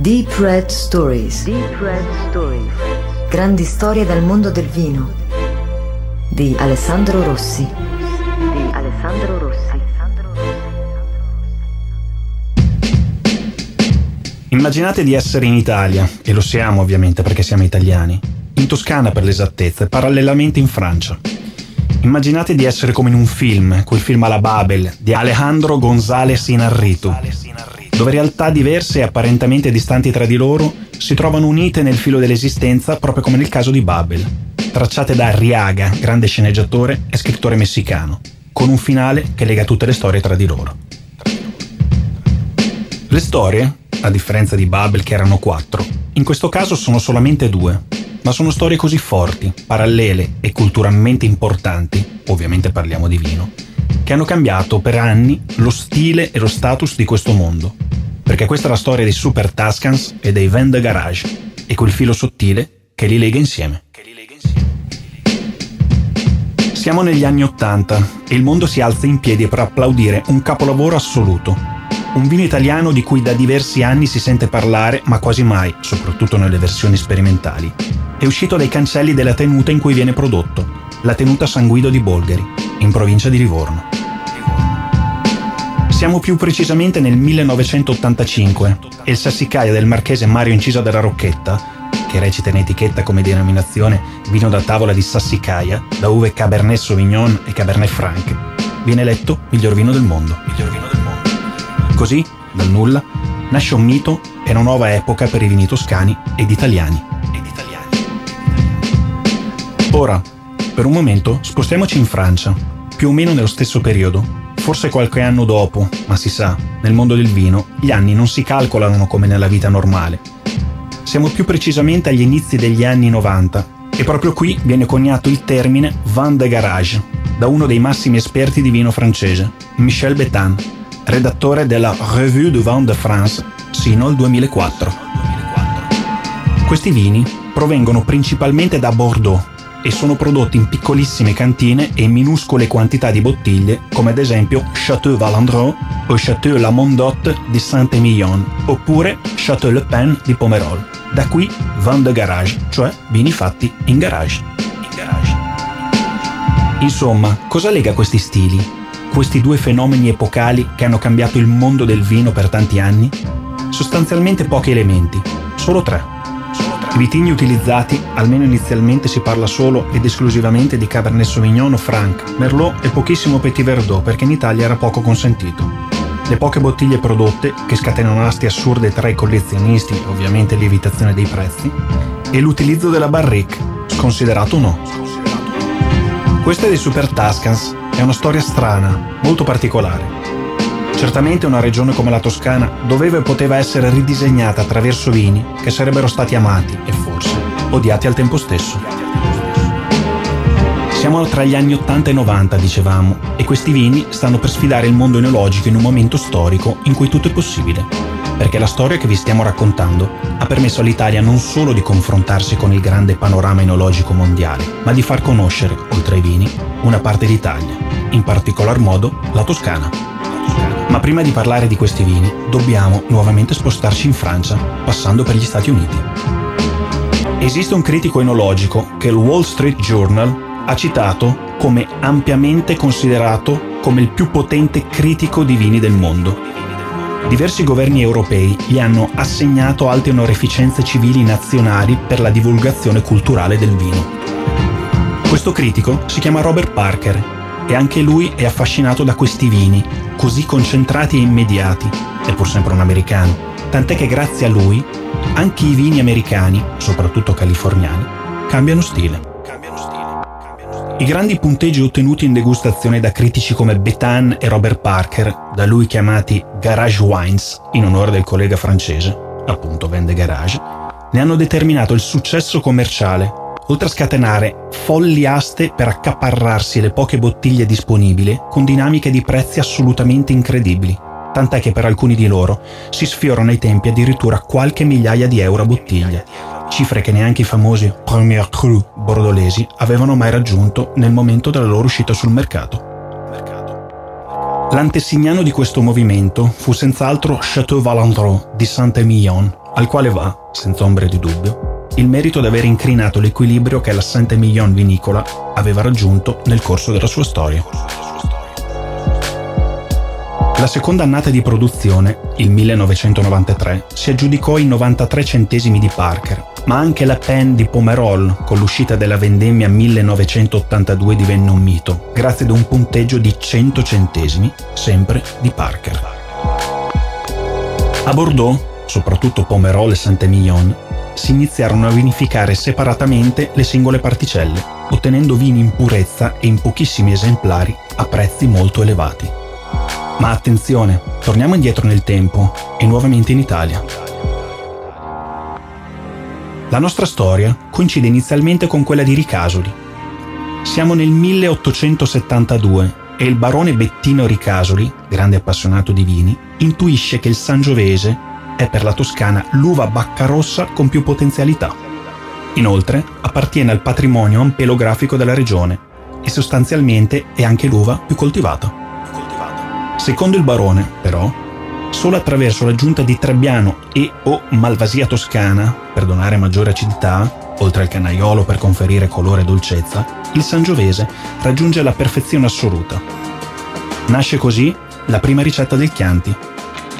Deep Red Stories. Deep Red Stories. Grandi storie dal mondo del vino. Di Alessandro Rossi. Di Alessandro Rossi. Immaginate di essere in Italia, e lo siamo ovviamente perché siamo italiani, in Toscana per l'esattezza e parallelamente in Francia. Immaginate di essere come in un film, quel film alla Babel di Alejandro González Inarritu, dove realtà diverse e apparentemente distanti tra di loro si trovano unite nel filo dell'esistenza proprio come nel caso di Babel, tracciate da Arriaga, grande sceneggiatore e scrittore messicano, con un finale che lega tutte le storie tra di loro. Le storie, a differenza di Babel che erano quattro, in questo caso sono solamente due, ma sono storie così forti, parallele e culturalmente importanti, ovviamente parliamo di vino, che hanno cambiato per anni lo stile e lo status di questo mondo. Perché questa è la storia dei Super Tuscans e dei Vin de Garage e quel filo sottile che li lega insieme. Siamo negli anni Ottanta e il mondo si alza in piedi per applaudire un capolavoro assoluto. Un vino italiano di cui da diversi anni si sente parlare, ma quasi mai, soprattutto nelle versioni sperimentali. È uscito dai cancelli della tenuta in cui viene prodotto, la tenuta San Guido di Bolgheri, in provincia di Livorno. Siamo più precisamente nel 1985 e il sassicaia del marchese Mario Incisa della Rocchetta, che recita in etichetta come denominazione vino da tavola di sassicaia, da uve Cabernet Sauvignon e Cabernet Franc, viene eletto miglior vino del mondo. Miglior vino del mondo. Così, dal nulla, nasce un mito e una nuova epoca per i vini toscani ed italiani. Ed italiani. Ora, per un momento, spostiamoci in Francia, più o meno nello stesso periodo, forse qualche anno dopo, ma si sa, nel mondo del vino gli anni non si calcolano come nella vita normale. Siamo più precisamente agli inizi degli anni 90 e proprio qui viene coniato il termine vin de garage da uno dei massimi esperti di vino francese, Michel Betan, redattore della Revue du Vin de France sino al 2004. Questi vini provengono principalmente da Bordeaux e sono prodotti in piccolissime cantine e in minuscole quantità di bottiglie, come ad esempio Château Valandreux o Château La Mondotte di Saint-Émilion, oppure Château Le Pen di Pomerol. Da qui vin de garage, cioè vini fatti in garage. In garage. Insomma, cosa lega questi stili? Questi due fenomeni epocali che hanno cambiato il mondo del vino per tanti anni? Sostanzialmente pochi elementi, solo tre. Vitigni utilizzati, almeno inizialmente si parla solo ed esclusivamente di Cabernet Sauvignon o Franc, Merlot e pochissimo Petit Verdot perché in Italia era poco consentito. Le poche bottiglie prodotte, che scatenano asti assurde tra i collezionisti ovviamente lievitazione dei prezzi, e l'utilizzo della barrique, sconsiderato o no. Questa dei Super Tuscans è una storia strana, molto particolare. Certamente una regione come la Toscana doveva e poteva essere ridisegnata attraverso vini che sarebbero stati amati e forse odiati al tempo stesso. Siamo tra gli anni 80 e 90, dicevamo, e questi vini stanno per sfidare il mondo enologico in un momento storico in cui tutto è possibile. Perché la storia che vi stiamo raccontando ha permesso all'Italia non solo di confrontarsi con il grande panorama enologico mondiale, ma di far conoscere, oltre ai vini, una parte d'Italia, in particolar modo la Toscana. Ma prima di parlare di questi vini, dobbiamo nuovamente spostarci in Francia, passando per gli Stati Uniti. Esiste un critico enologico che il Wall Street Journal ha citato come ampiamente considerato come il più potente critico di vini del mondo. Diversi governi europei gli hanno assegnato alte onorificenze civili nazionali per la divulgazione culturale del vino. Questo critico si chiama Robert Parker e anche lui è affascinato da questi vini, così concentrati e immediati, è pur sempre un americano, tant'è che grazie a lui anche i vini americani, soprattutto californiani, cambiano stile. I grandi punteggi ottenuti in degustazione da critici come Betan e Robert Parker, da lui chiamati Garage Wines, in onore del collega francese, appunto vende garage, ne hanno determinato il successo commerciale, oltre a scatenare folli aste per accaparrarsi le poche bottiglie disponibili con dinamiche di prezzi assolutamente incredibili, tant'è che per alcuni di loro si sfiorano ai tempi addirittura qualche migliaia di euro a bottiglia, cifre che neanche i famosi Premier Cru bordolesi avevano mai raggiunto nel momento della loro uscita sul mercato. L'antesignano di questo movimento fu senz'altro Château Valandreux di Saint-Émilion, al quale va, senza ombra di dubbio, il merito di aver incrinato l'equilibrio che la Saint-Emilion vinicola aveva raggiunto nel corso della sua storia. La seconda annata di produzione, il 1993, si aggiudicò i 93 centesimi di Parker, ma anche la Pen di Pomerol, con l'uscita della vendemmia 1982 divenne un mito, grazie ad un punteggio di 100 centesimi, sempre di Parker. A Bordeaux, soprattutto Pomerol e Saint-Emilion, si iniziarono a vinificare separatamente le singole particelle, ottenendo vini in purezza e in pochissimi esemplari a prezzi molto elevati. Ma attenzione, torniamo indietro nel tempo e nuovamente in Italia. La nostra storia coincide inizialmente con quella di Ricasoli. Siamo nel 1872 e il barone Bettino Ricasoli, grande appassionato di vini, intuisce che il Sangiovese è per la Toscana l'uva baccarossa con più potenzialità. Inoltre appartiene al patrimonio ampelografico della regione e sostanzialmente è anche l'uva più coltivata. Secondo il barone, però, solo attraverso l'aggiunta di Trebbiano e o Malvasia toscana, per donare maggiore acidità, oltre al canaiolo per conferire colore e dolcezza, il Sangiovese raggiunge la perfezione assoluta. Nasce così la prima ricetta del Chianti,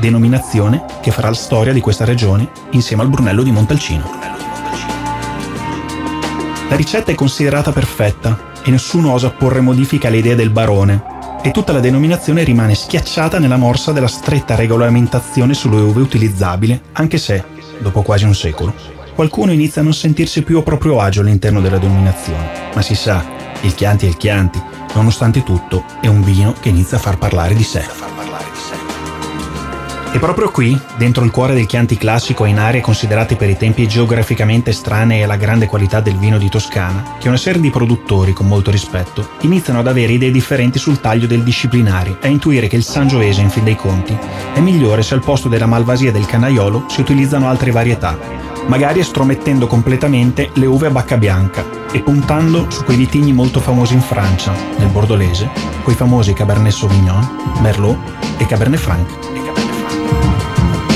denominazione che farà la storia di questa regione insieme al Brunello di Montalcino. La ricetta è considerata perfetta e nessuno osa porre modifica alle idee del barone, e tutta la denominazione rimane schiacciata nella morsa della stretta regolamentazione sulle uve utilizzabili, anche se, dopo quasi un secolo, qualcuno inizia a non sentirsi più a proprio agio all'interno della denominazione. Ma si sa, il Chianti è il Chianti, nonostante tutto, è un vino che inizia a far parlare di sé. E proprio qui, dentro il cuore del Chianti classico e in aree considerate per i tempi geograficamente strane e alla grande qualità del vino di Toscana, che una serie di produttori, con molto rispetto, iniziano ad avere idee differenti sul taglio del disciplinari e a intuire che il Sangiovese, in fin dei conti, è migliore se al posto della malvasia e del canaiolo si utilizzano altre varietà, magari estromettendo completamente le uve a bacca bianca e puntando su quei vitigni molto famosi in Francia, nel Bordolese, quei famosi Cabernet Sauvignon, Merlot e Cabernet Franc.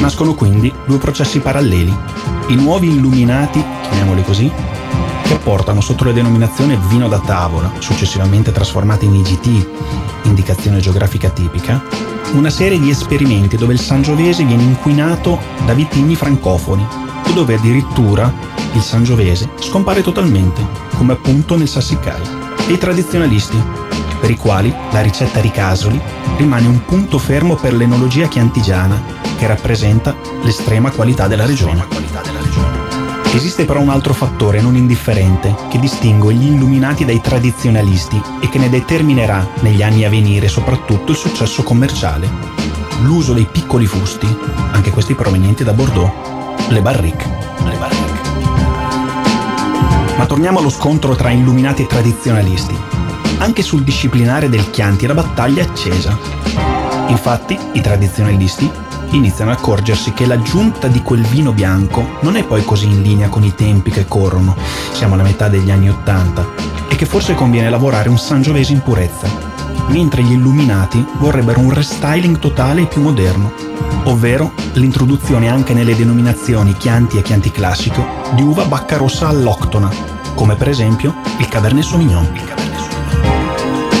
Nascono quindi due processi paralleli, i nuovi illuminati, chiamiamoli così, che portano sotto la denominazione vino da tavola, successivamente trasformati in IGT, indicazione geografica tipica, una serie di esperimenti dove il Sangiovese viene inquinato da vitigni francofoni o dove addirittura il Sangiovese scompare totalmente, come appunto nel Sassicai, e i tradizionalisti, per i quali la ricetta Ricasoli rimane un punto fermo per l'enologia chiantigiana che rappresenta l'estrema qualità della regione. Esiste però un altro fattore non indifferente che distingue gli illuminati dai tradizionalisti e che ne determinerà negli anni a venire soprattutto il successo commerciale. L'uso dei piccoli fusti, anche questi provenienti da Bordeaux, le barrique. Le barrique. Ma torniamo allo scontro tra illuminati e tradizionalisti. Anche sul disciplinare del Chianti la battaglia è accesa. Infatti, i tradizionalisti iniziano a accorgersi che l'aggiunta di quel vino bianco non è poi così in linea con i tempi che corrono, siamo alla metà degli anni Ottanta, e che forse conviene lavorare un Sangiovese in purezza, mentre gli illuminati vorrebbero un restyling totale e più moderno, ovvero l'introduzione anche nelle denominazioni Chianti e Chianti classico di uva bacca rossa alloctona, come per esempio il Cabernet Sauvignon.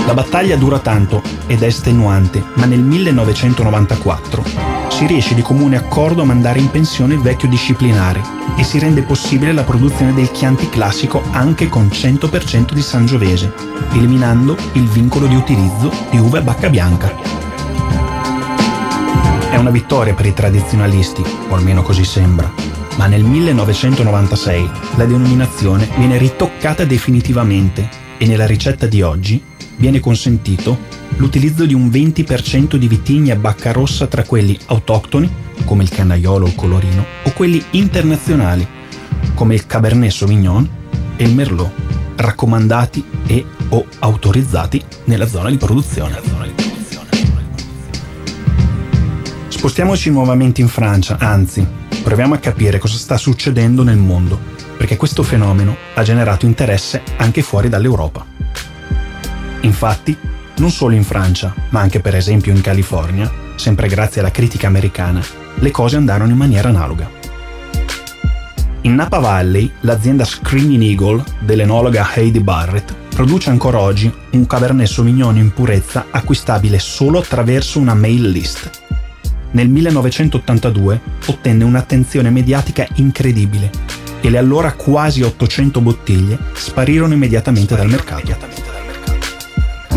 La battaglia dura tanto ed è estenuante, ma nel 1994 si riesce di comune accordo a mandare in pensione il vecchio disciplinare e si rende possibile la produzione del Chianti classico anche con 100% di Sangiovese, eliminando il vincolo di utilizzo di uve a bacca bianca. È una vittoria per i tradizionalisti, o almeno così sembra, ma nel 1996 la denominazione viene ritoccata definitivamente e nella ricetta di oggi viene consentito l'utilizzo di un 20% di vitigni a bacca rossa tra quelli autoctoni, come il cannaiolo o il colorino, o quelli internazionali, come il Cabernet Sauvignon e il Merlot, raccomandati e o autorizzati nella zona di produzione. Spostiamoci nuovamente in Francia, anzi, proviamo a capire cosa sta succedendo nel mondo, perché questo fenomeno ha generato interesse anche fuori dall'Europa. Infatti, non solo in Francia, ma anche per esempio in California, sempre grazie alla critica americana, le cose andarono in maniera analoga. In Napa Valley, l'azienda Screaming Eagle dell'enologa Heidi Barrett produce ancora oggi un Cabernet Sauvignon in purezza acquistabile solo attraverso una mail list. Nel 1982 ottenne un'attenzione mediatica incredibile e le allora quasi 800 bottiglie sparirono immediatamente dal mercato.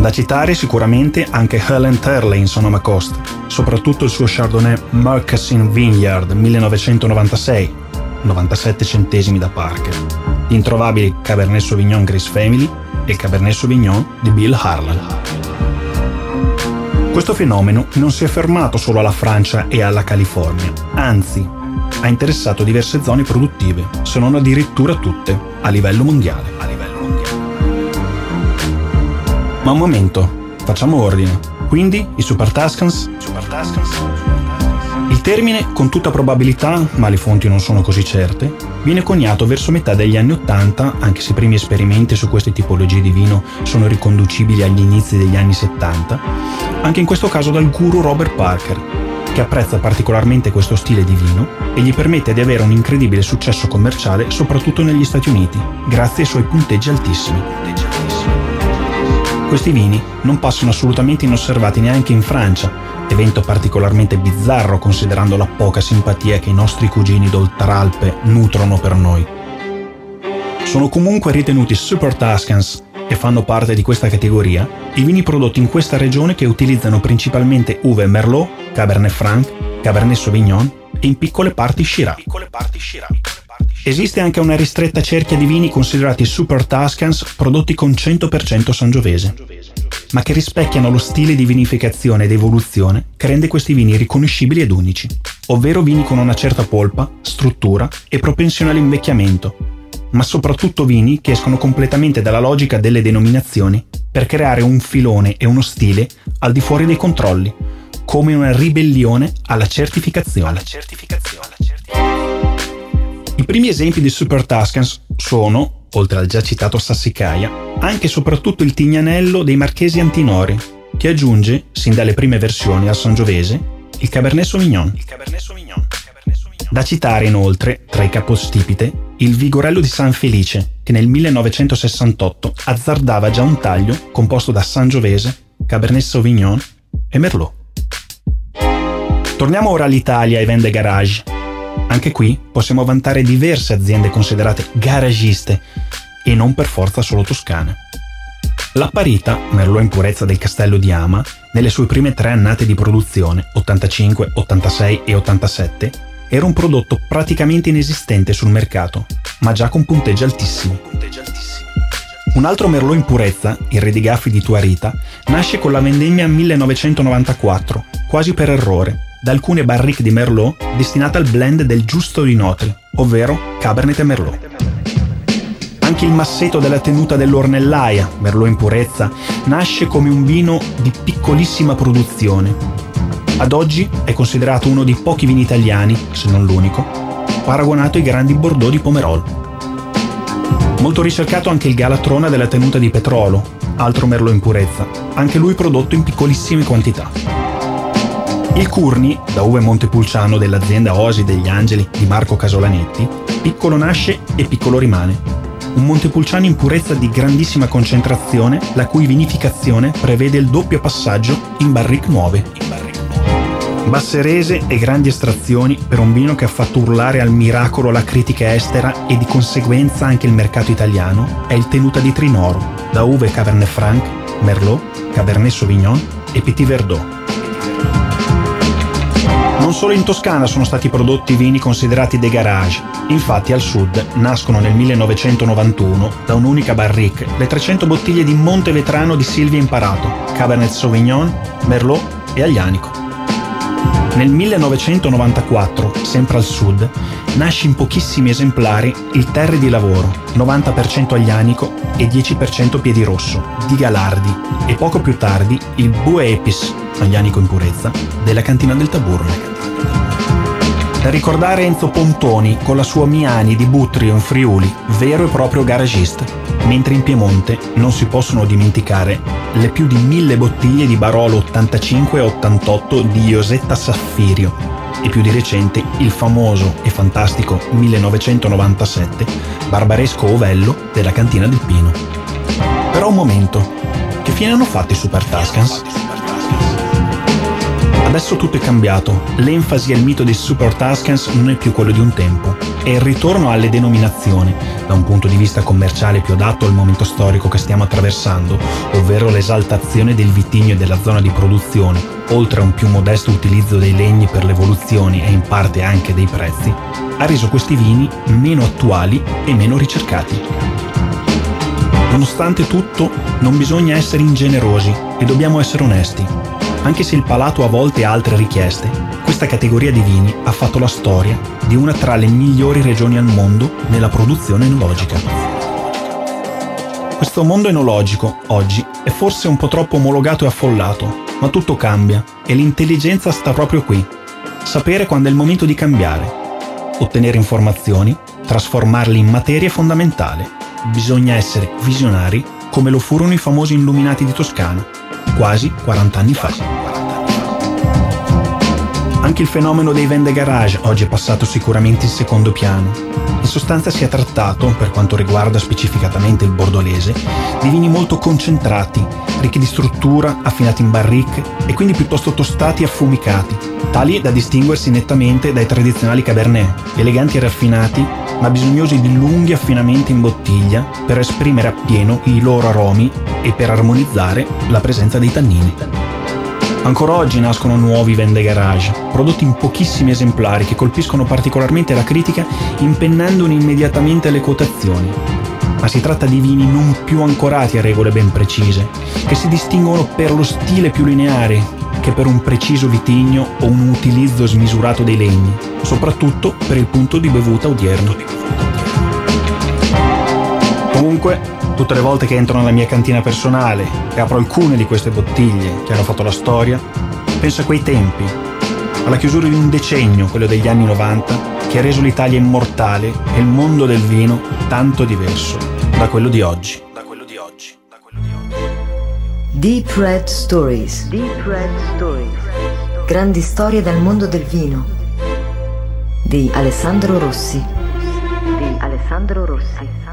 Da citare sicuramente anche Helen Turley in Sonoma Coast, soprattutto il suo Chardonnay Murchison Vineyard 1996, 97 centesimi da Parker, gli introvabili Cabernet Sauvignon Grace Family e il Cabernet Sauvignon di Bill Harlan. Questo fenomeno non si è fermato solo alla Francia e alla California, anzi ha interessato diverse zone produttive, se non addirittura tutte. A livello mondiale. Ma un momento, facciamo ordine. Quindi i Super Tuscans? Super Tuscans? Il termine, con tutta probabilità, ma le fonti non sono così certe, viene coniato verso metà degli anni Ottanta, anche se i primi esperimenti su queste tipologie di vino sono riconducibili agli inizi degli anni 70, anche in questo caso dal guru Robert Parker, che apprezza particolarmente questo stile di vino e gli permette di avere un incredibile successo commerciale soprattutto negli Stati Uniti, grazie ai suoi punteggi altissimi. Questi vini non passano assolutamente inosservati neanche in Francia, evento particolarmente bizzarro considerando la poca simpatia che i nostri cugini d'Oltralpe nutrono per noi. Sono comunque ritenuti super Tuscans e fanno parte di questa categoria i vini prodotti in questa regione che utilizzano principalmente uve Merlot, Cabernet Franc, Cabernet Sauvignon e in piccole parti Shiraz. Esiste anche una ristretta cerchia di vini considerati super Tuscans prodotti con 100% sangiovese ma che rispecchiano lo stile di vinificazione ed evoluzione che rende questi vini riconoscibili ed unici, ovvero vini con una certa polpa, struttura e propensione all'invecchiamento, ma soprattutto vini che escono completamente dalla logica delle denominazioni per creare un filone e uno stile al di fuori dei controlli, come una ribellione alla certificazione. Alla certificazione. Primi esempi di Super Tuscans sono, oltre al già citato Sassicaia, anche e soprattutto il Tignanello dei Marchesi Antinori, che aggiunge, sin dalle prime versioni al Sangiovese, il Cabernet Sauvignon. Il Cabernet Sauvignon. Da citare inoltre, tra i capostipite, il Vigorello di San Felice, che nel 1968 azzardava già un taglio composto da Sangiovese, Cabernet Sauvignon e Merlot. Torniamo ora all'Italia e vende garage, anche qui possiamo vantare diverse aziende considerate garagiste e non per forza solo toscane. La Parita, merlot in purezza del castello di Ama, nelle sue prime tre annate di produzione, 85, 86 e 87, era un prodotto praticamente inesistente sul mercato, ma già con punteggi altissimi. Un altro merlot in purezza, il Redigaffi di Tuarita, nasce con la vendemmia 1994, quasi per errore, da alcune barrique di Merlot destinate al blend del giusto di note, ovvero Cabernet e Merlot. Anche il masseto della tenuta dell'Ornellaia, Merlot in purezza, nasce come un vino di piccolissima produzione. Ad oggi è considerato uno dei pochi vini italiani, se non l'unico, paragonato ai grandi Bordeaux di Pomerol. Molto ricercato anche il Galatrona della tenuta di Petrolo, altro Merlot in purezza, anche lui prodotto in piccolissime quantità. Il Curni, da uve Montepulciano dell'azienda Osi degli Angeli di Marco Casolanetti, piccolo nasce e piccolo rimane. Un Montepulciano in purezza di grandissima concentrazione, la cui vinificazione prevede il doppio passaggio in barrique nuove. Basse rese e grandi estrazioni per un vino che ha fatto urlare al miracolo la critica estera e di conseguenza anche il mercato italiano è il Tenuta di Trinoro, da uve Cabernet Franc, Merlot, Cabernet Sauvignon e Petit Verdot. Non solo in Toscana sono stati prodotti vini considerati de garage, infatti al sud nascono nel 1991 da un'unica barrique le 300 bottiglie di Monte Vetrano di Silvia Imparato, Cabernet Sauvignon, Merlot e Aglianico. Nel 1994, sempre al sud, nasce in pochissimi esemplari il Terre di Lavoro, 90% aglianico e 10% piedirosso, di Galardi, e poco più tardi il Bue Epis, aglianico in purezza, della cantina del Taburno. Da ricordare Enzo Pontoni con la sua Miani di Butrio in Friuli, vero e proprio garagista, mentre in Piemonte non si possono dimenticare le più di mille bottiglie di Barolo 85 e 88 di Iosetta Saffirio, e più di recente il famoso e fantastico 1997 barbaresco ovello della cantina del Pino. Però un momento, che fine hanno fatto i Super Tuscans? Adesso tutto è cambiato, l'enfasi il mito dei Super Tuscans non è più quello di un tempo, è il ritorno alle denominazioni, da un punto di vista commerciale più adatto al momento storico che stiamo attraversando, ovvero l'esaltazione del vitigno e della zona di produzione, oltre a un più modesto utilizzo dei legni per le evoluzioni e in parte anche dei prezzi, ha reso questi vini meno attuali e meno ricercati. Nonostante tutto, non bisogna essere ingenerosi e dobbiamo essere onesti. Anche se il palato a volte ha altre richieste, questa categoria di vini ha fatto la storia di una tra le migliori regioni al mondo nella produzione enologica. Questo mondo enologico, oggi, è forse un po' troppo omologato e affollato, ma tutto cambia e l'intelligenza sta proprio qui. Sapere quando è il momento di cambiare. Ottenere informazioni, trasformarle in materia è fondamentale. Bisogna essere visionari come lo furono i famosi illuminati di Toscana, quasi 40 anni fa. Anche il fenomeno dei vende garage oggi è passato sicuramente in secondo piano. In sostanza si è trattato, per quanto riguarda specificatamente il bordolese, di vini molto concentrati, ricchi di struttura, affinati in barrique e quindi piuttosto tostati e affumicati, tali da distinguersi nettamente dai tradizionali cabernet, eleganti e raffinati, ma bisognosi di lunghi affinamenti in bottiglia per esprimere appieno i loro aromi e per armonizzare la presenza dei tannini. Ancora oggi nascono nuovi vende garage, prodotti in pochissimi esemplari che colpiscono particolarmente la critica impennandone immediatamente le quotazioni. Ma si tratta di vini non più ancorati a regole ben precise, che si distinguono per lo stile più lineare che per un preciso vitigno o un utilizzo smisurato dei legni, soprattutto per il punto di bevuta odierno. Comunque, tutte le volte che entro nella mia cantina personale e apro alcune di queste bottiglie che hanno fatto la storia, penso a quei tempi, alla chiusura di un decennio, quello degli anni 90, che ha reso l'Italia immortale e il mondo del vino tanto diverso da quello di oggi. Deep Red Stories. Deep Red Stories. Grandi storie dal mondo del vino. Di Alessandro Rossi. Di Alessandro Rossi. Alessandro Rossi.